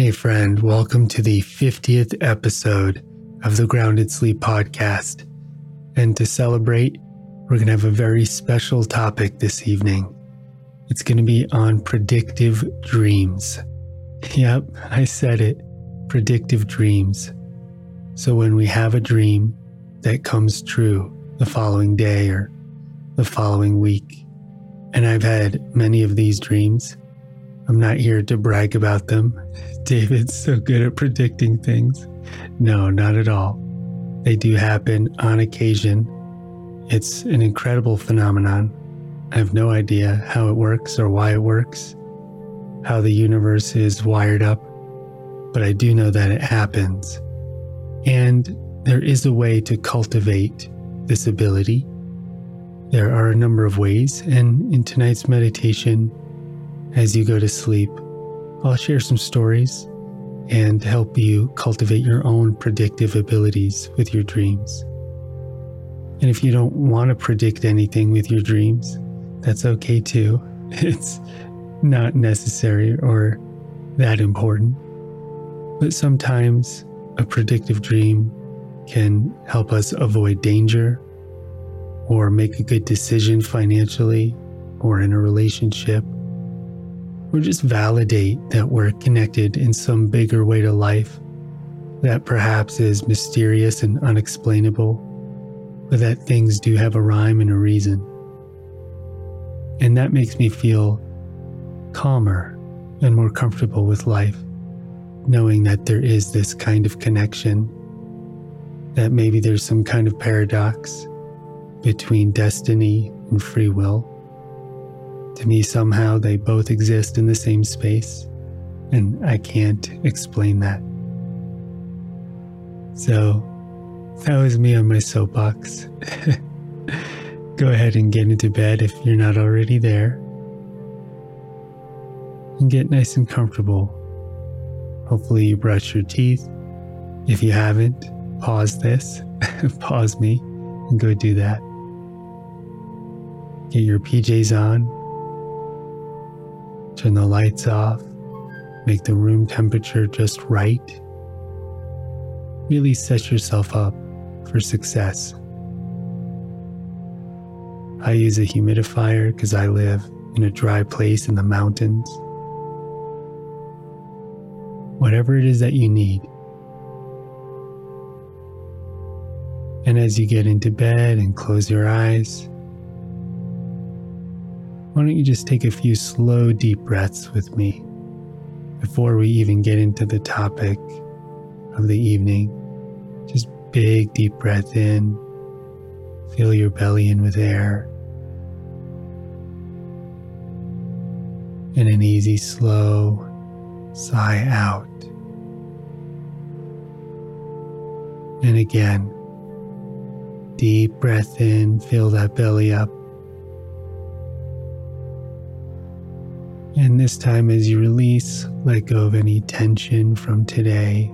Hey, friend, welcome to the 50th episode of the Grounded Sleep Podcast. And to celebrate, we're going to have a very special topic this evening. It's going to be on predictive dreams. Yep, I said it predictive dreams. So when we have a dream that comes true the following day or the following week, and I've had many of these dreams, I'm not here to brag about them. David's so good at predicting things. No, not at all. They do happen on occasion. It's an incredible phenomenon. I have no idea how it works or why it works, how the universe is wired up, but I do know that it happens. And there is a way to cultivate this ability. There are a number of ways, and in tonight's meditation, as you go to sleep, I'll share some stories and help you cultivate your own predictive abilities with your dreams. And if you don't want to predict anything with your dreams, that's okay too. It's not necessary or that important. But sometimes a predictive dream can help us avoid danger or make a good decision financially or in a relationship or just validate that we're connected in some bigger way to life that perhaps is mysterious and unexplainable, but that things do have a rhyme and a reason. And that makes me feel calmer and more comfortable with life, knowing that there is this kind of connection, that maybe there's some kind of paradox between destiny and free will to me, somehow they both exist in the same space, and I can't explain that. So, that was me on my soapbox. Go ahead and get into bed if you're not already there. And get nice and comfortable. Hopefully, you brush your teeth. If you haven't, pause this, pause me, and go do that. Get your PJs on Turn the lights off, make the room temperature just right. Really set yourself up for success. I use a humidifier because I live in a dry place in the mountains. Whatever it is that you need. And as you get into bed and close your eyes, why don't you just take a few slow, deep breaths with me before we even get into the topic of the evening? Just big, deep breath in. Fill your belly in with air. And an easy, slow sigh out. And again, deep breath in, fill that belly up. And this time, as you release, let go of any tension from today,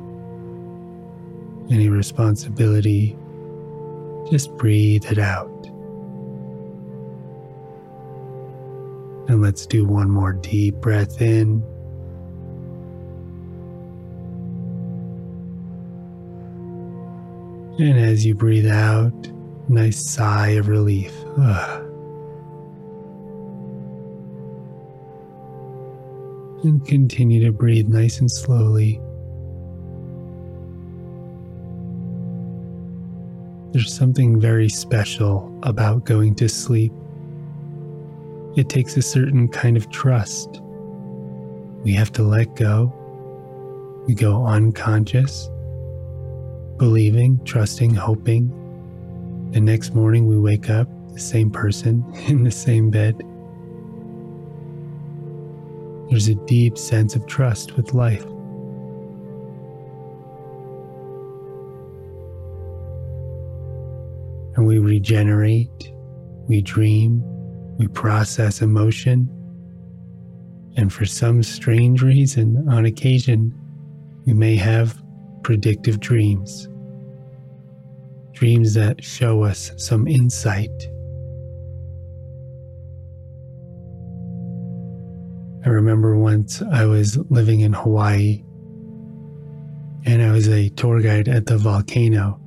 any responsibility. Just breathe it out. And let's do one more deep breath in. And as you breathe out, nice sigh of relief. Ugh. And continue to breathe nice and slowly. There's something very special about going to sleep. It takes a certain kind of trust. We have to let go. We go unconscious, believing, trusting, hoping. The next morning we wake up the same person in the same bed. There's a deep sense of trust with life. And we regenerate, we dream, we process emotion. And for some strange reason, on occasion, we may have predictive dreams. Dreams that show us some insight I remember once I was living in Hawaii and I was a tour guide at the volcano.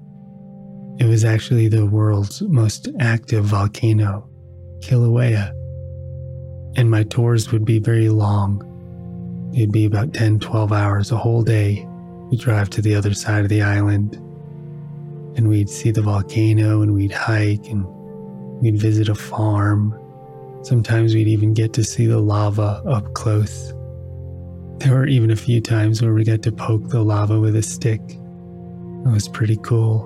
It was actually the world's most active volcano, Kilauea. And my tours would be very long. It'd be about 10, 12 hours, a whole day. We'd drive to the other side of the island and we'd see the volcano and we'd hike and we'd visit a farm. Sometimes we'd even get to see the lava up close. There were even a few times where we got to poke the lava with a stick. It was pretty cool.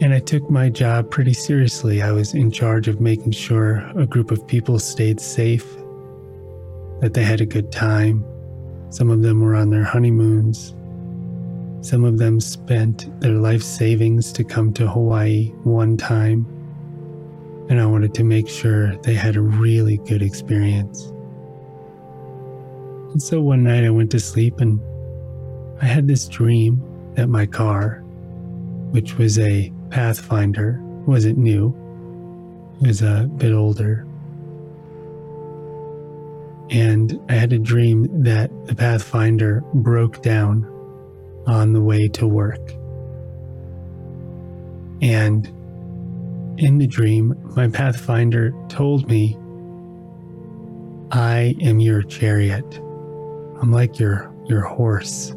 And I took my job pretty seriously. I was in charge of making sure a group of people stayed safe, that they had a good time. Some of them were on their honeymoons. Some of them spent their life savings to come to Hawaii one time. And I wanted to make sure they had a really good experience. And so one night I went to sleep and I had this dream that my car, which was a Pathfinder, wasn't new, it was a bit older. And I had a dream that the Pathfinder broke down on the way to work. And in the dream, my Pathfinder told me, I am your chariot. I'm like your your horse.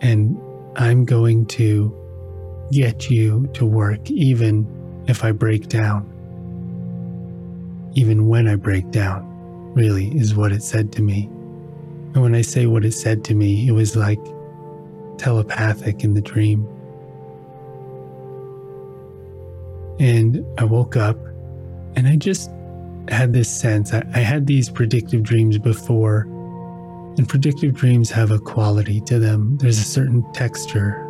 And I'm going to get you to work even if I break down. Even when I break down, really is what it said to me. And when I say what it said to me, it was like telepathic in the dream. And I woke up and I just had this sense. I, I had these predictive dreams before and predictive dreams have a quality to them. There's a certain texture,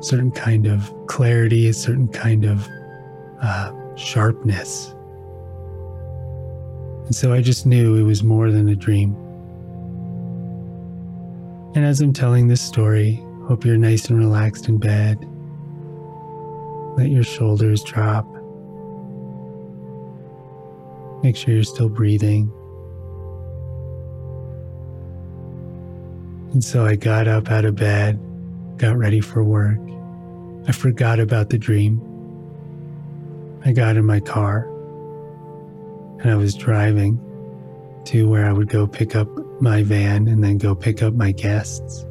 certain kind of clarity, a certain kind of uh, sharpness. And so I just knew it was more than a dream. And as I'm telling this story, hope you're nice and relaxed in bed. Let your shoulders drop. Make sure you're still breathing. And so I got up out of bed, got ready for work. I forgot about the dream. I got in my car and I was driving to where I would go pick up my van and then go pick up my guests.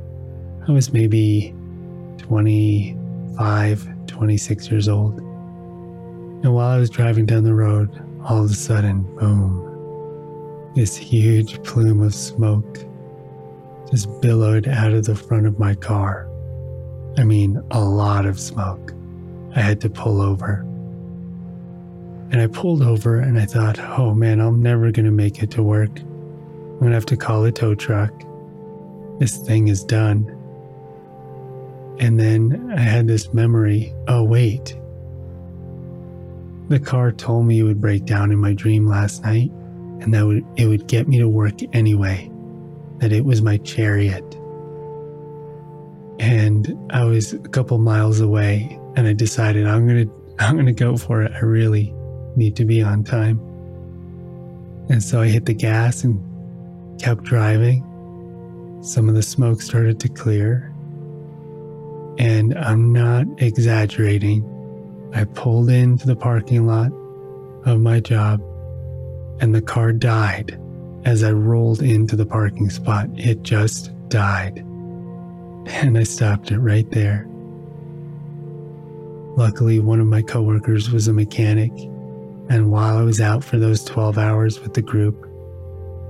I was maybe 25, 26 years old. And while I was driving down the road, all of a sudden, boom, this huge plume of smoke just billowed out of the front of my car. I mean, a lot of smoke. I had to pull over. And I pulled over and I thought, oh man, I'm never going to make it to work. I'm going to have to call a tow truck. This thing is done. And then I had this memory oh, wait. The car told me it would break down in my dream last night and that it would get me to work anyway that it was my chariot. And I was a couple miles away and I decided I'm going to I'm going to go for it. I really need to be on time. And so I hit the gas and kept driving. Some of the smoke started to clear. And I'm not exaggerating. I pulled into the parking lot of my job and the car died as I rolled into the parking spot, it just died. And I stopped it right there. Luckily, one of my coworkers was a mechanic, and while I was out for those 12 hours with the group,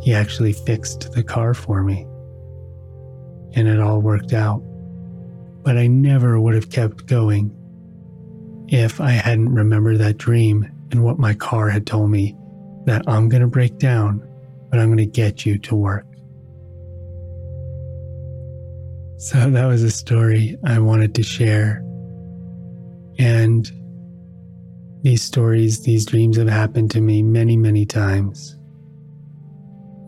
he actually fixed the car for me. And it all worked out. But I never would have kept going if I hadn't remembered that dream and what my car had told me that I'm going to break down but I'm going to get you to work. So that was a story I wanted to share. And these stories, these dreams have happened to me many, many times.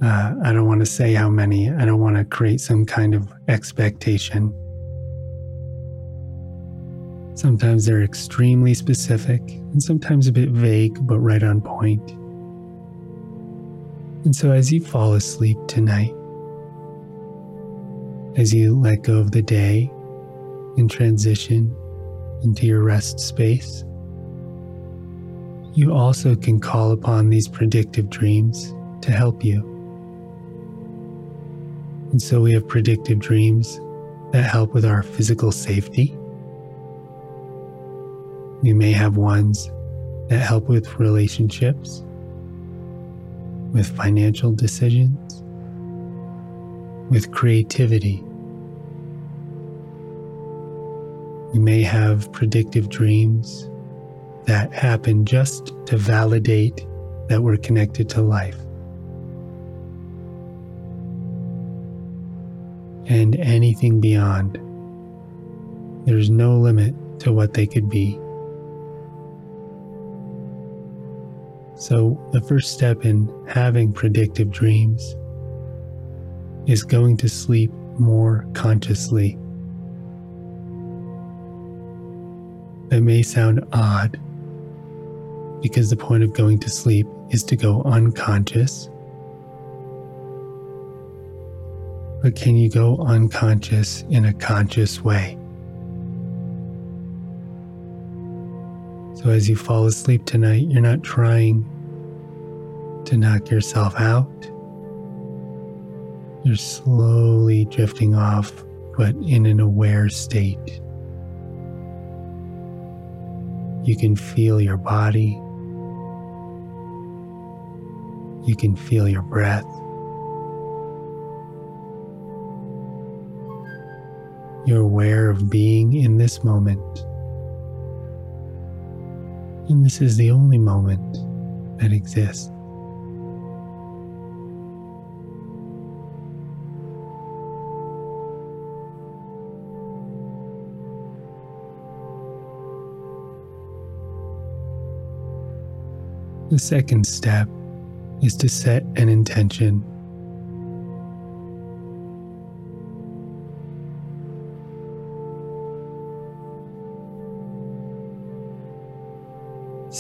Uh, I don't want to say how many, I don't want to create some kind of expectation. Sometimes they're extremely specific, and sometimes a bit vague, but right on point. And so, as you fall asleep tonight, as you let go of the day and transition into your rest space. You also can call upon these predictive dreams to help you. And so we have predictive dreams that help with our physical safety. We may have ones that help with relationships, with financial decisions, with creativity. You may have predictive dreams that happen just to validate that we're connected to life. And anything beyond. There's no limit to what they could be. So, the first step in having predictive dreams is going to sleep more consciously. That may sound odd because the point of going to sleep is to go unconscious. But can you go unconscious in a conscious way? So as you fall asleep tonight, you're not trying to knock yourself out. You're slowly drifting off, but in an aware state. You can feel your body. You can feel your breath. You're aware of being in this moment. And this is the only moment that exists. The second step is to set an intention.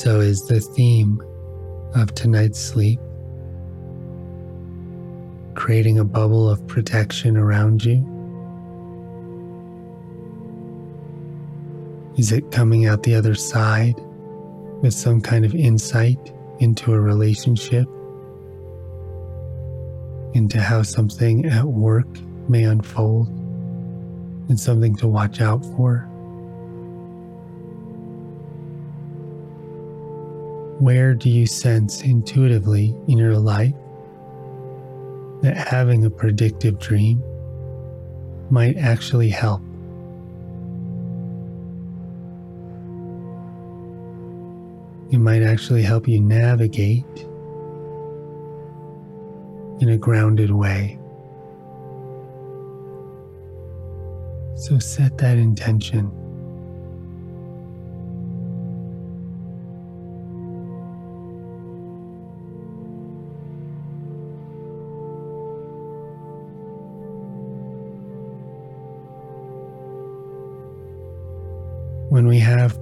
So, is the theme of tonight's sleep creating a bubble of protection around you? Is it coming out the other side with some kind of insight into a relationship, into how something at work may unfold, and something to watch out for? Where do you sense intuitively in your life that having a predictive dream might actually help? It might actually help you navigate in a grounded way. So set that intention.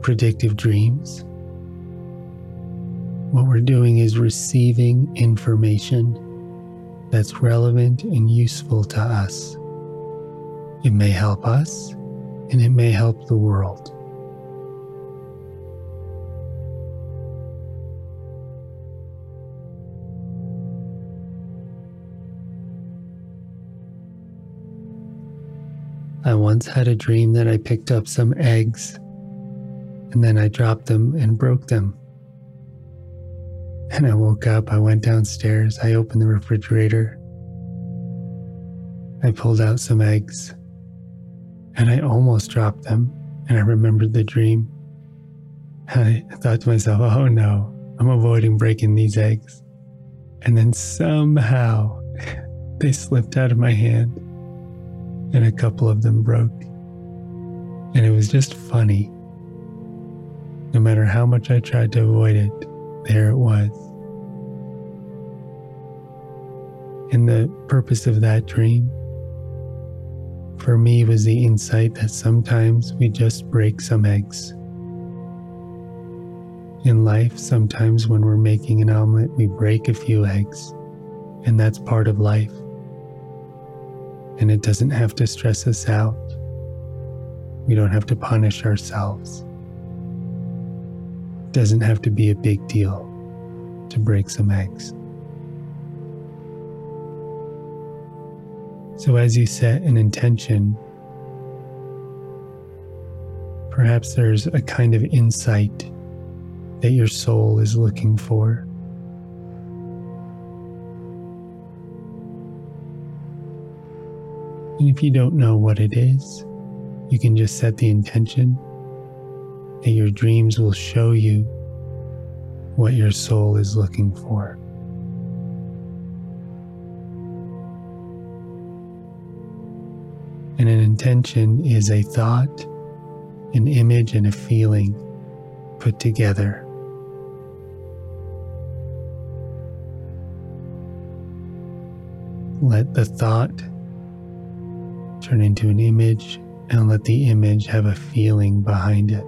Predictive dreams, what we're doing is receiving information that's relevant and useful to us. It may help us and it may help the world. I once had a dream that I picked up some eggs and then I dropped them and broke them. And I woke up, I went downstairs, I opened the refrigerator, I pulled out some eggs, and I almost dropped them. And I remembered the dream. And I thought to myself, oh no, I'm avoiding breaking these eggs. And then somehow they slipped out of my hand, and a couple of them broke. And it was just funny. No matter how much I tried to avoid it, there it was. And the purpose of that dream for me was the insight that sometimes we just break some eggs. In life, sometimes when we're making an omelet, we break a few eggs, and that's part of life. And it doesn't have to stress us out. We don't have to punish ourselves. Doesn't have to be a big deal to break some eggs. So, as you set an intention, perhaps there's a kind of insight that your soul is looking for. And if you don't know what it is, you can just set the intention that your dreams will show you what your soul is looking for. And an intention is a thought, an image, and a feeling put together. Let the thought turn into an image and let the image have a feeling behind it.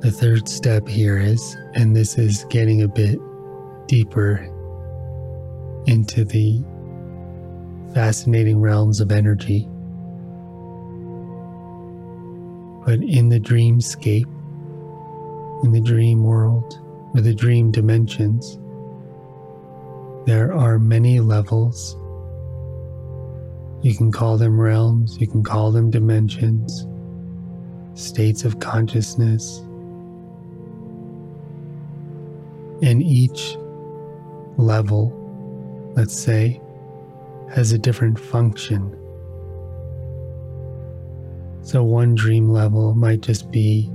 The third step here is, and this is getting a bit deeper into the fascinating realms of energy. But in the dreamscape, in the dream world, or the dream dimensions, there are many levels. You can call them realms, you can call them dimensions, states of consciousness. And each level let's say, has a different function. So, one dream level might just be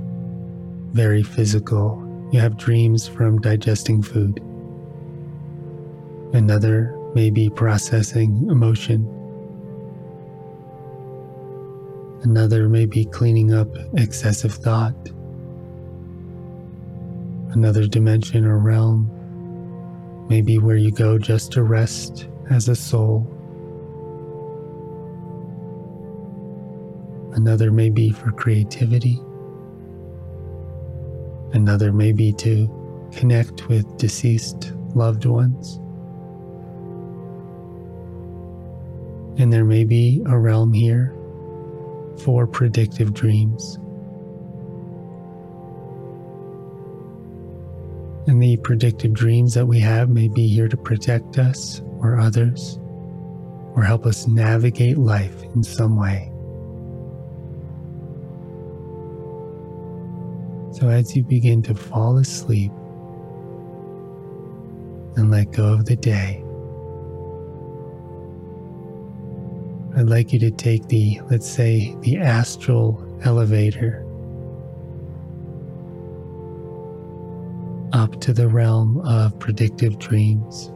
very physical. You have dreams from digesting food. Another may be processing emotion. Another may be cleaning up excessive thought. Another dimension or realm maybe where you go just to rest as a soul. Another may be for creativity. Another may be to connect with deceased loved ones. And there may be a realm here for predictive dreams. And the predictive dreams that we have may be here to protect us or others, or help us navigate life in some way. So, as you begin to fall asleep and let go of the day, I'd like you to take the, let's say, the astral elevator up to the realm of predictive dreams.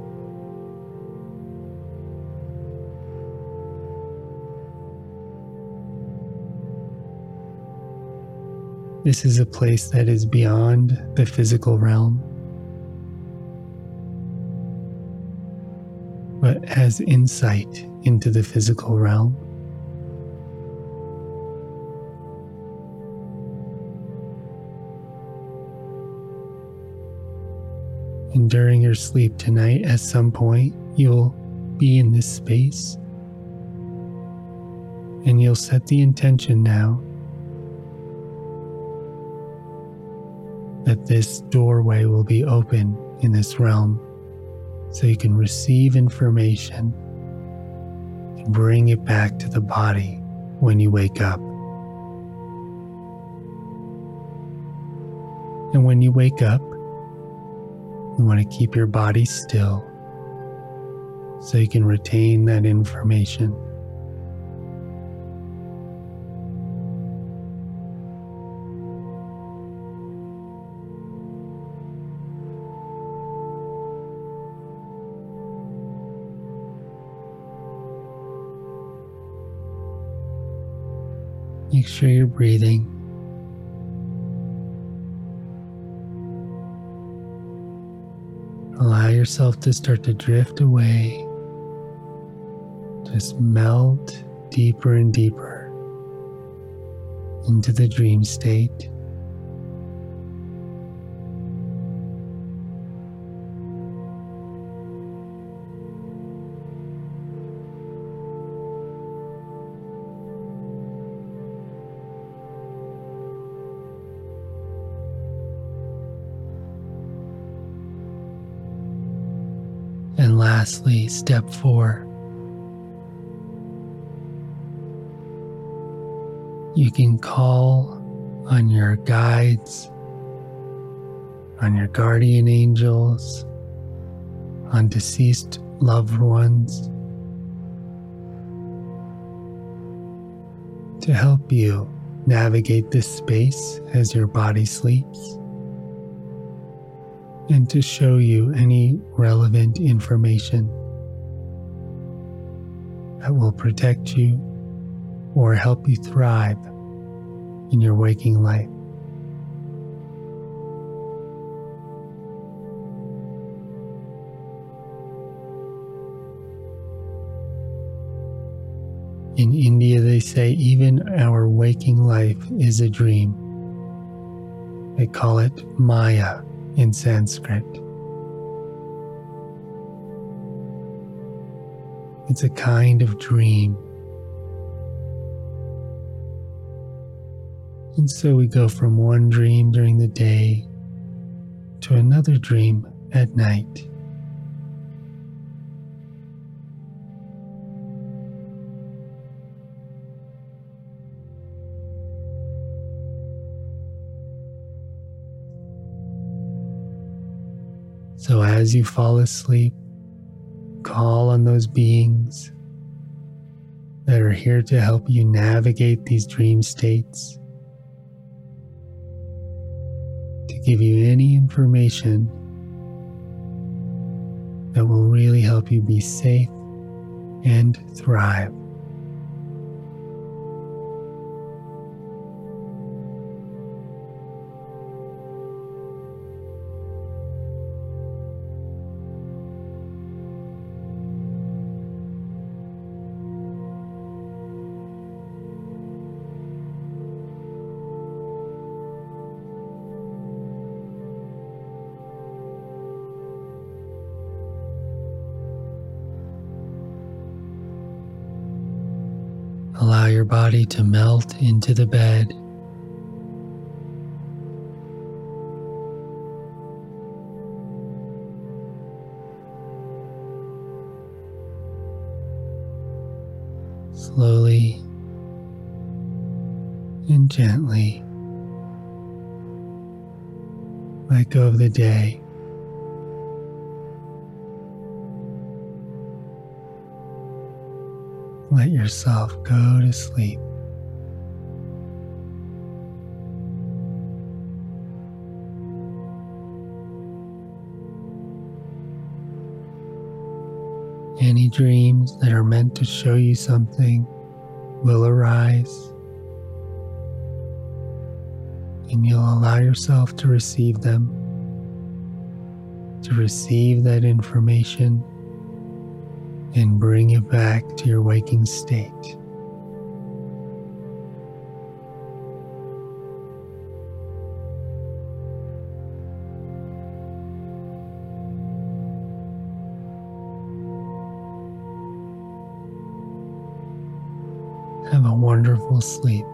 This is a place that is beyond the physical realm, but has insight into the physical realm. And during your sleep tonight, at some point, you'll be in this space. And you'll set the intention now that this doorway will be open in this realm so you can receive information and bring it back to the body when you wake up. And when you wake up, you want to keep your body still so you can retain that information. Make sure you're breathing. Yourself to start to drift away. Just melt deeper and deeper into the dream state. Lastly, step four. You can call on your guides, on your guardian angels, on deceased loved ones to help you navigate this space as your body sleeps and to show you any relevant information that will protect you or help you thrive in your waking life. In India, they say even our waking life is a dream. They call it Maya in Sanskrit. It's a kind of dream. And so we go from one dream during the day to another dream at night. So as you fall asleep, call on those beings that are here to help you navigate these dream states, to give you any information that will really help you be safe and thrive. Allow your body to melt into the bed. Slowly and gently let go of the day. Let yourself go to sleep. Any dreams that are meant to show you something will arise, and you'll allow yourself to receive them, to receive that information and bring you back to your waking state. Have a wonderful sleep.